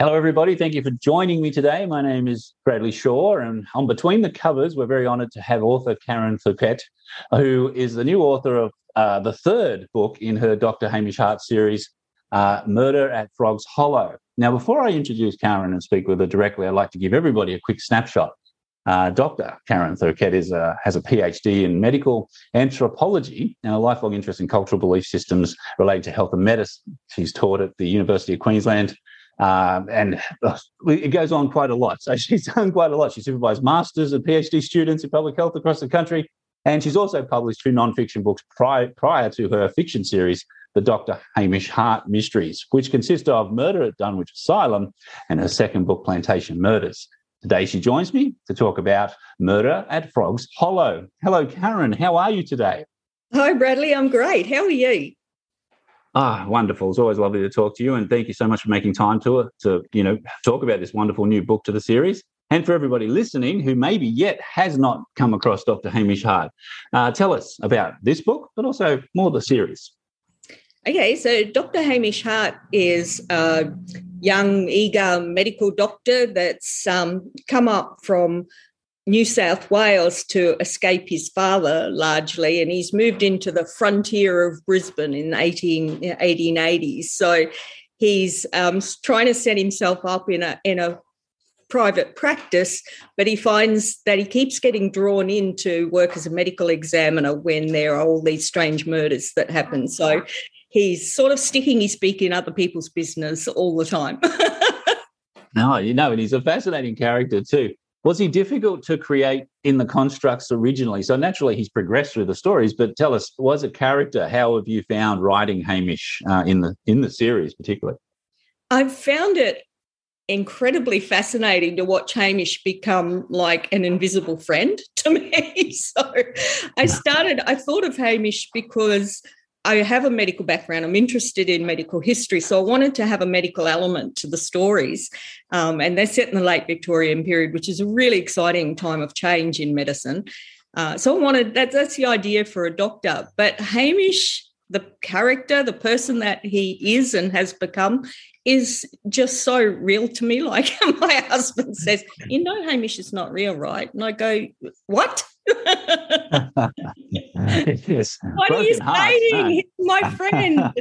Hello, everybody. Thank you for joining me today. My name is Bradley Shaw, and on Between the Covers, we're very honoured to have author Karen Thurecht, who is the new author of uh, the third book in her Dr. Hamish Hart series, uh, Murder at Frog's Hollow. Now, before I introduce Karen and speak with her directly, I'd like to give everybody a quick snapshot uh, Dr. Karen Thurecht is a, has a PhD in medical anthropology and a lifelong interest in cultural belief systems related to health and medicine. She's taught at the University of Queensland. Um, and uh, it goes on quite a lot. So she's done quite a lot. She supervised masters and PhD students in public health across the country. And she's also published two nonfiction books prior, prior to her fiction series, The Dr. Hamish Hart Mysteries, which consist of Murder at Dunwich Asylum and her second book, Plantation Murders. Today, she joins me to talk about murder at Frog's Hollow. Hello, Karen. How are you today? Hi, Bradley. I'm great. How are you? Ah, wonderful. It's always lovely to talk to you, and thank you so much for making time to to you know talk about this wonderful new book to the series. And for everybody listening who maybe yet has not come across Dr. Hamish Hart, uh, tell us about this book, but also more the series. Okay, so Dr. Hamish Hart is a young, eager medical doctor that's um, come up from New South Wales to escape his father largely, and he's moved into the frontier of Brisbane in the 18, 1880s. So he's um, trying to set himself up in a in a private practice, but he finds that he keeps getting drawn in to work as a medical examiner when there are all these strange murders that happen. So he's sort of sticking his beak in other people's business all the time. no, you know, and he's a fascinating character too. Was he difficult to create in the constructs originally? So naturally, he's progressed through the stories. But tell us, was a character? How have you found writing Hamish uh, in the in the series, particularly? I've found it incredibly fascinating to watch Hamish become like an invisible friend to me. so I started. I thought of Hamish because I have a medical background. I'm interested in medical history. So I wanted to have a medical element to the stories. Um, and they're set in the late Victorian period, which is a really exciting time of change in medicine. Uh, so I wanted that, that's the idea for a doctor. But Hamish, the character, the person that he is and has become, is just so real to me. Like my husband says, You know, Hamish is not real, right? And I go, What? yes. What Broken are you saying? He's my friend.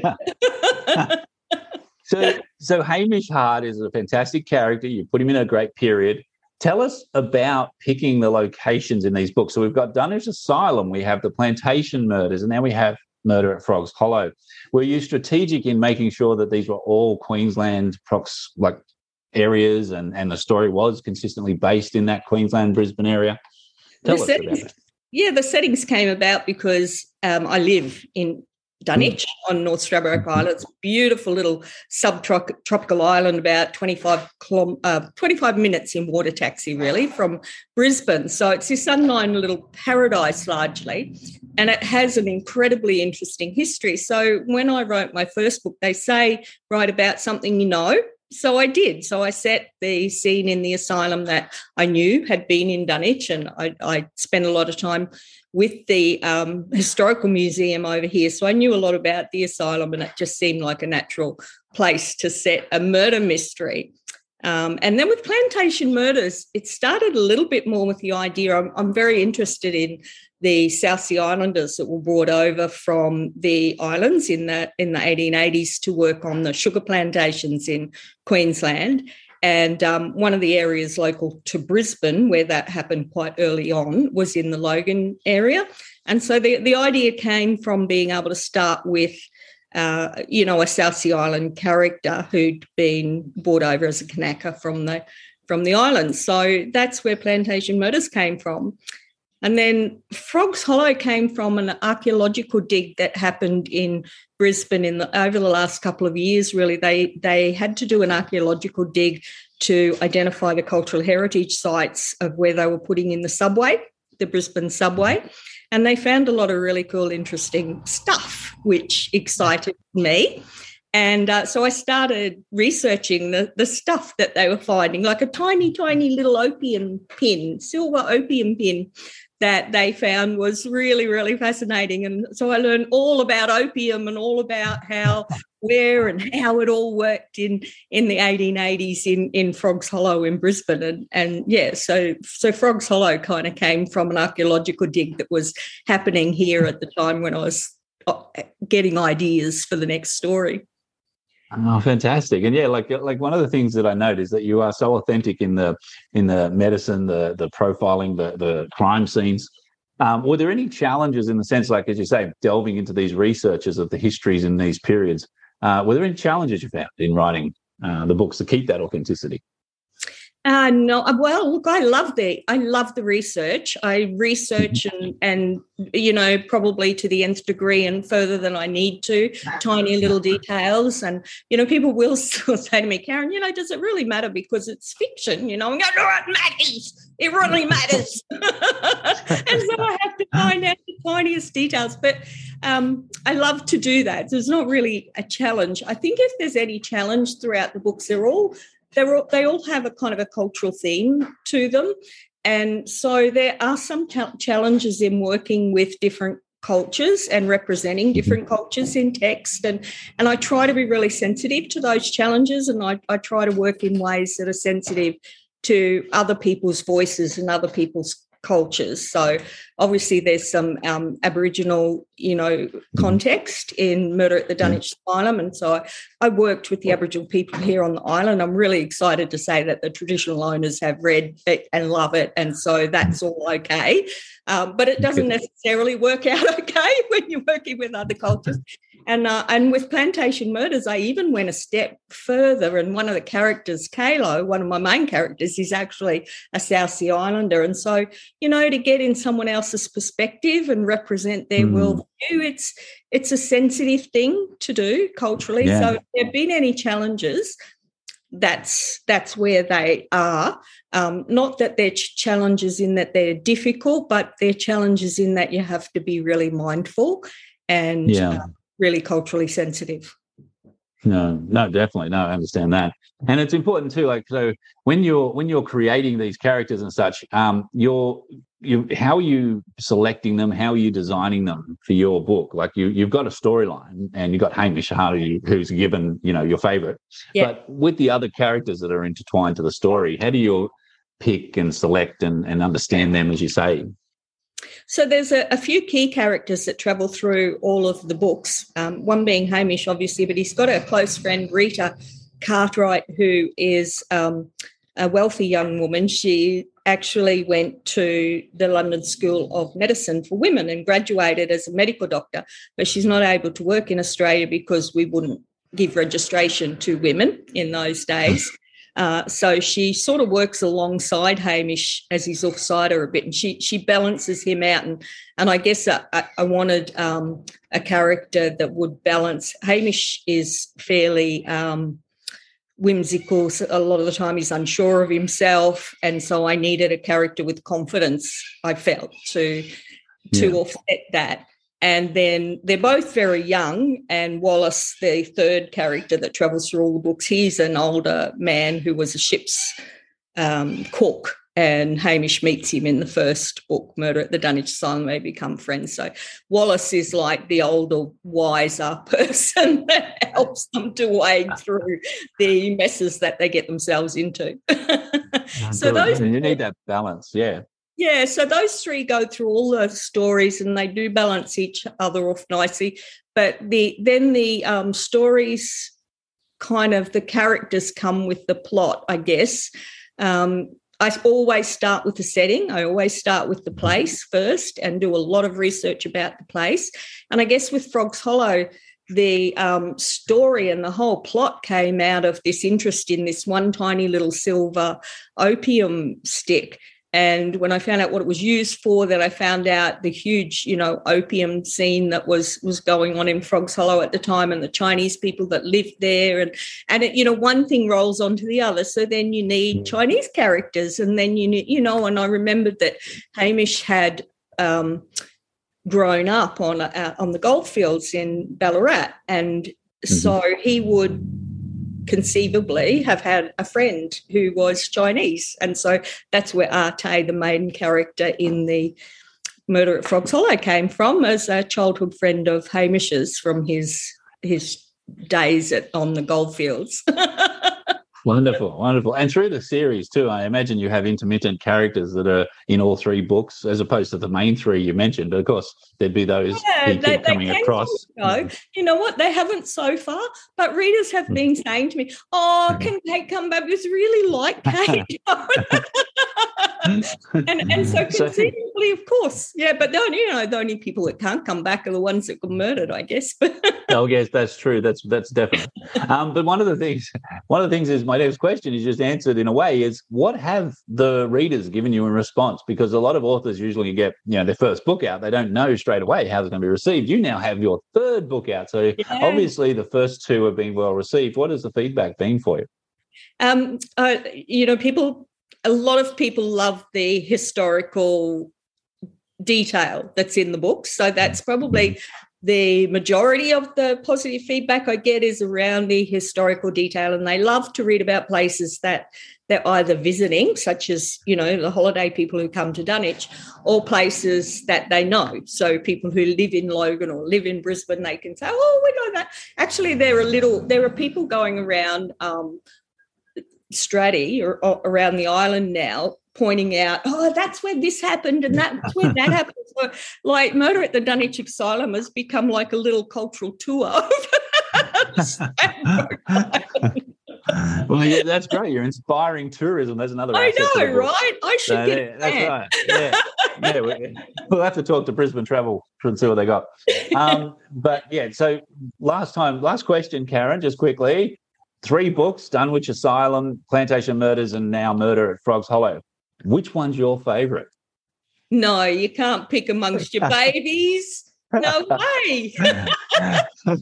so, so Hamish Hart is a fantastic character. You put him in a great period. Tell us about picking the locations in these books. So we've got Dunwich Asylum, we have the plantation murders, and now we have Murder at Frogs Hollow. Were you strategic in making sure that these were all Queensland prox like areas, and and the story was consistently based in that Queensland Brisbane area? Tell the us settings, about it. Yeah, the settings came about because um, I live in Dunwich mm. on North Stradbroke mm-hmm. Island. It's a beautiful little subtropical island, about 25, kilo, uh, 25 minutes in water taxi, really, from Brisbane. So it's this unknown little paradise largely, and it has an incredibly interesting history. So when I wrote my first book, they say write about something you know so I did. So I set the scene in the asylum that I knew had been in Dunwich, and I, I spent a lot of time with the um, historical museum over here. So I knew a lot about the asylum, and it just seemed like a natural place to set a murder mystery. Um, and then with plantation murders, it started a little bit more with the idea. I'm, I'm very interested in the South Sea Islanders that were brought over from the islands in the in the 1880s to work on the sugar plantations in Queensland. And um, one of the areas local to Brisbane, where that happened quite early on, was in the Logan area. And so the, the idea came from being able to start with, uh, you know, a South Sea Island character who'd been brought over as a Kanaka from the from the islands. So that's where plantation murders came from. And then Frogs Hollow came from an archaeological dig that happened in Brisbane in the, over the last couple of years. Really, they they had to do an archaeological dig to identify the cultural heritage sites of where they were putting in the subway, the Brisbane subway, and they found a lot of really cool, interesting stuff, which excited me. And uh, so I started researching the, the stuff that they were finding, like a tiny, tiny little opium pin, silver opium pin that they found was really, really fascinating. And so I learned all about opium and all about how, where, and how it all worked in in the 1880s in in Frogs Hollow in Brisbane. And and yeah, so so Frogs Hollow kind of came from an archaeological dig that was happening here at the time when I was uh, getting ideas for the next story. Oh, fantastic! And yeah, like like one of the things that I note is that you are so authentic in the in the medicine, the the profiling, the the crime scenes. Um, were there any challenges in the sense, like as you say, delving into these researches of the histories in these periods? Uh, were there any challenges you found in writing uh, the books to keep that authenticity? Uh, no, uh, well, look, I love the I love the research. I research mm-hmm. and and you know probably to the nth degree and further than I need to, tiny little details. And you know, people will still say to me, Karen, you know, does it really matter because it's fiction? You know, I'm going, no, it matters. It really matters. and so I have to find out the tiniest details. But um, I love to do that. So it's not really a challenge. I think if there's any challenge throughout the books, they're all they're all, they all have a kind of a cultural theme to them. And so there are some challenges in working with different cultures and representing mm-hmm. different cultures in text and and I try to be really sensitive to those challenges and I, I try to work in ways that are sensitive to other people's voices and other people's cultures. So obviously there's some um, Aboriginal, you know, context in Murder at the Dunwich Asylum. And so I, I, worked with the Aboriginal people here on the island. I'm really excited to say that the traditional owners have read it and love it. And so that's all okay. Um, but it doesn't necessarily work out okay when you're working with other cultures. And uh, and with plantation murders, I even went a step further. And one of the characters, Kalo, one of my main characters, is actually a South Sea Islander. And so, you know, to get in someone else's perspective and represent their mm. worldview, it's it's a sensitive thing to do culturally. Yeah. So, if there have been any challenges, that's that's where they are. Um, not that they're challenges in that they're difficult, but they're challenges in that you have to be really mindful and yeah. uh, really culturally sensitive. No, no, definitely. No, I understand that. And it's important too, like so when you're when you're creating these characters and such, um, you're you how are you selecting them? How are you designing them for your book? Like you you've got a storyline and you've got Hamish Hart who's given, you know, your favorite. Yeah. But with the other characters that are intertwined to the story, how do you pick and select and, and understand them as you say? So there's a, a, few key characters that travel through all of the books. Um, one being Hamish, obviously, but he's got a close friend, Rita Cartwright, who is um, a wealthy young woman. She actually went to the London School of Medicine for Women and graduated as a medical doctor, but she's not able to work in Australia because we wouldn't give registration to women in those days. Uh, so she sort of works alongside Hamish as his offsider a bit, and she she balances him out. And and I guess I, I wanted um, a character that would balance. Hamish is fairly um, whimsical. So a lot of the time, he's unsure of himself, and so I needed a character with confidence. I felt to to yeah. offset that and then they're both very young. And Wallace, the third character that travels through all the books, he's an older man who was a ship's um, cook. And Hamish meets him in the first book, Murder at the Dunwich Asylum. They become friends. So Wallace is like the older, wiser person that helps them to wade through the messes that they get themselves into. so those you need that balance, yeah. Yeah, so those three go through all the stories and they do balance each other off nicely. But the then the um, stories kind of the characters come with the plot, I guess. Um, I always start with the setting. I always start with the place first and do a lot of research about the place. And I guess with Frogs Hollow, the um, story and the whole plot came out of this interest in this one tiny little silver opium stick And when I found out what it was used for, that I found out the huge, you know, opium scene that was was going on in Frogs Hollow at the time, and the Chinese people that lived there, and and it, you know, one thing rolls onto the other. So then you need mm. Chinese characters, and then you need, you know, and I remembered that Hamish had. Um, grown up on uh, on the goldfields in Ballarat, and mm-hmm. so he would conceivably have had a friend who was Chinese. And so that's where Arte, the main character in the Murder at Frogs Hollow, came from as a childhood friend of Hamish's from his his days at, on the goldfields. Wonderful, wonderful. And through the series too, I imagine you have intermittent characters that are in all three books, as opposed to the main three you mentioned. But of course, there'd be those yeah, they, coming across. Go. You know what? They haven't so far, but readers have hmm. been saying to me, "Oh, hmm. can Kate come back? Because really like Kate." and and so conceivably, of course, yeah. But no, you know, the only people that can't come back are the ones that got murdered, I guess. oh yes, that's true. That's that's definite. Um, but one of the things, one of the things is my next question is just answered in a way is what have the readers given you in response? Because a lot of authors usually get you know their first book out, they don't know straight away how it's going to be received. You now have your third book out, so yeah. obviously the first two have been well received. What has the feedback been for you? Um, uh, you know, people a lot of people love the historical detail that's in the book. So that's probably the majority of the positive feedback I get is around the historical detail, and they love to read about places that they're either visiting, such as you know the holiday people who come to Dunwich, or places that they know. So people who live in Logan or live in Brisbane, they can say, "Oh, we know that." Actually, there are little there are people going around um, Straddie or, or around the island now pointing out, oh, that's where this happened and that's where that happened. So, like, Murder at the Dunwich Asylum has become like a little cultural tour. well, yeah, that's great. You're inspiring tourism. There's another. I know, right? I should so, get yeah, That's right. Yeah, yeah. We'll have to talk to Brisbane Travel and see what they got. Um, but yeah, so last time, last question, Karen, just quickly three books Dunwich Asylum, Plantation Murders, and now Murder at Frogs Hollow. Which one's your favorite? No, you can't pick amongst your babies. No way.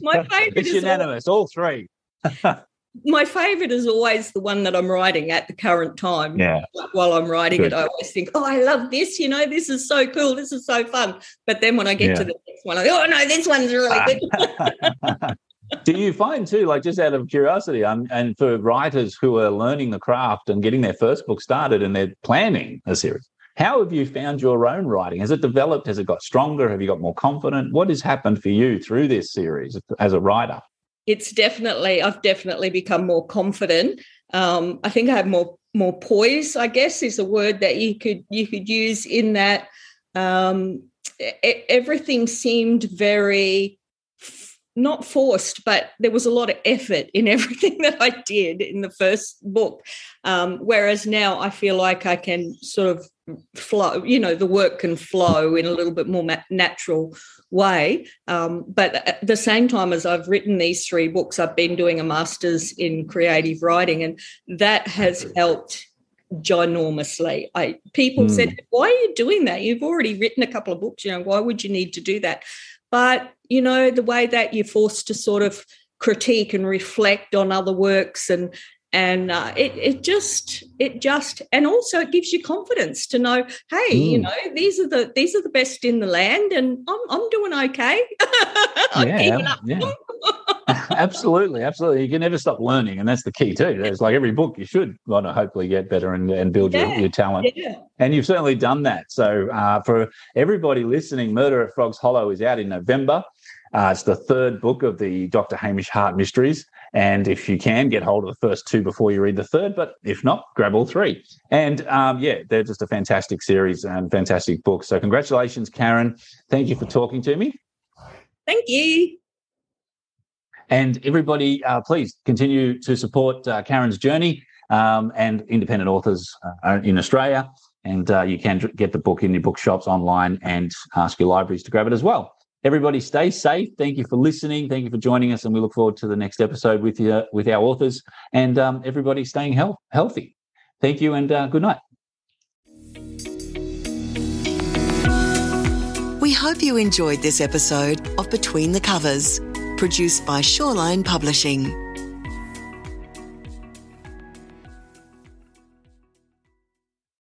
my favorite it's is unanimous, all, all three. my favorite is always the one that I'm writing at the current time. Yeah. While I'm writing Good. it, I always think, oh, I love this. You know, this is so cool. This is so fun. But then when I get yeah. to the next one, I go, oh, no, this one's really good. do you find too, like just out of curiosity, um, and for writers who are learning the craft and getting their first book started and they're planning a series, how have you found your own writing? Has it developed? Has it got stronger? Have you got more confident? What has happened for you through this series as a writer? It's definitely, I've definitely become more confident. Um, I think I have more more poise. I guess is a word that you could you could use in that. Um, everything seemed very not forced, but there was a lot of effort in everything that I did in the first book. Um, whereas now I feel like I can sort of flow, you know, the work can flow in a little bit more natural way. Um, but at the same time as I've written these three books, I've been doing a master's in creative writing, and that has helped ginormously. I people mm. said, "Why are you doing that? You've already written a couple of books. You know, why would you need to do that?" But, you know, the way that you're forced to sort of critique and reflect on other works and and uh, it it just it just and also it gives you confidence to know hey mm. you know these are the these are the best in the land and i'm, I'm doing okay. Yeah, yeah. absolutely absolutely. You can never stop learning and that's the key too. There's like every book you should want to hopefully get better and, and build yeah, your, your talent. yeah. and you've certainly done that. So uh, for everybody listening murder at frogs hollow is out in november uh, it's the third book of the Dr. Hamish Hart mysteries. And if you can, get hold of the first two before you read the third. But if not, grab all three. And um, yeah, they're just a fantastic series and fantastic book. So congratulations, Karen. Thank you for talking to me. Thank you. And everybody, uh, please continue to support uh, Karen's journey um, and independent authors uh, in Australia. And uh, you can get the book in your bookshops online and ask your libraries to grab it as well. Everybody stay safe. Thank you for listening. Thank you for joining us. And we look forward to the next episode with you, with our authors and um, everybody staying health, healthy. Thank you and uh, good night. We hope you enjoyed this episode of Between the Covers, produced by Shawline Publishing.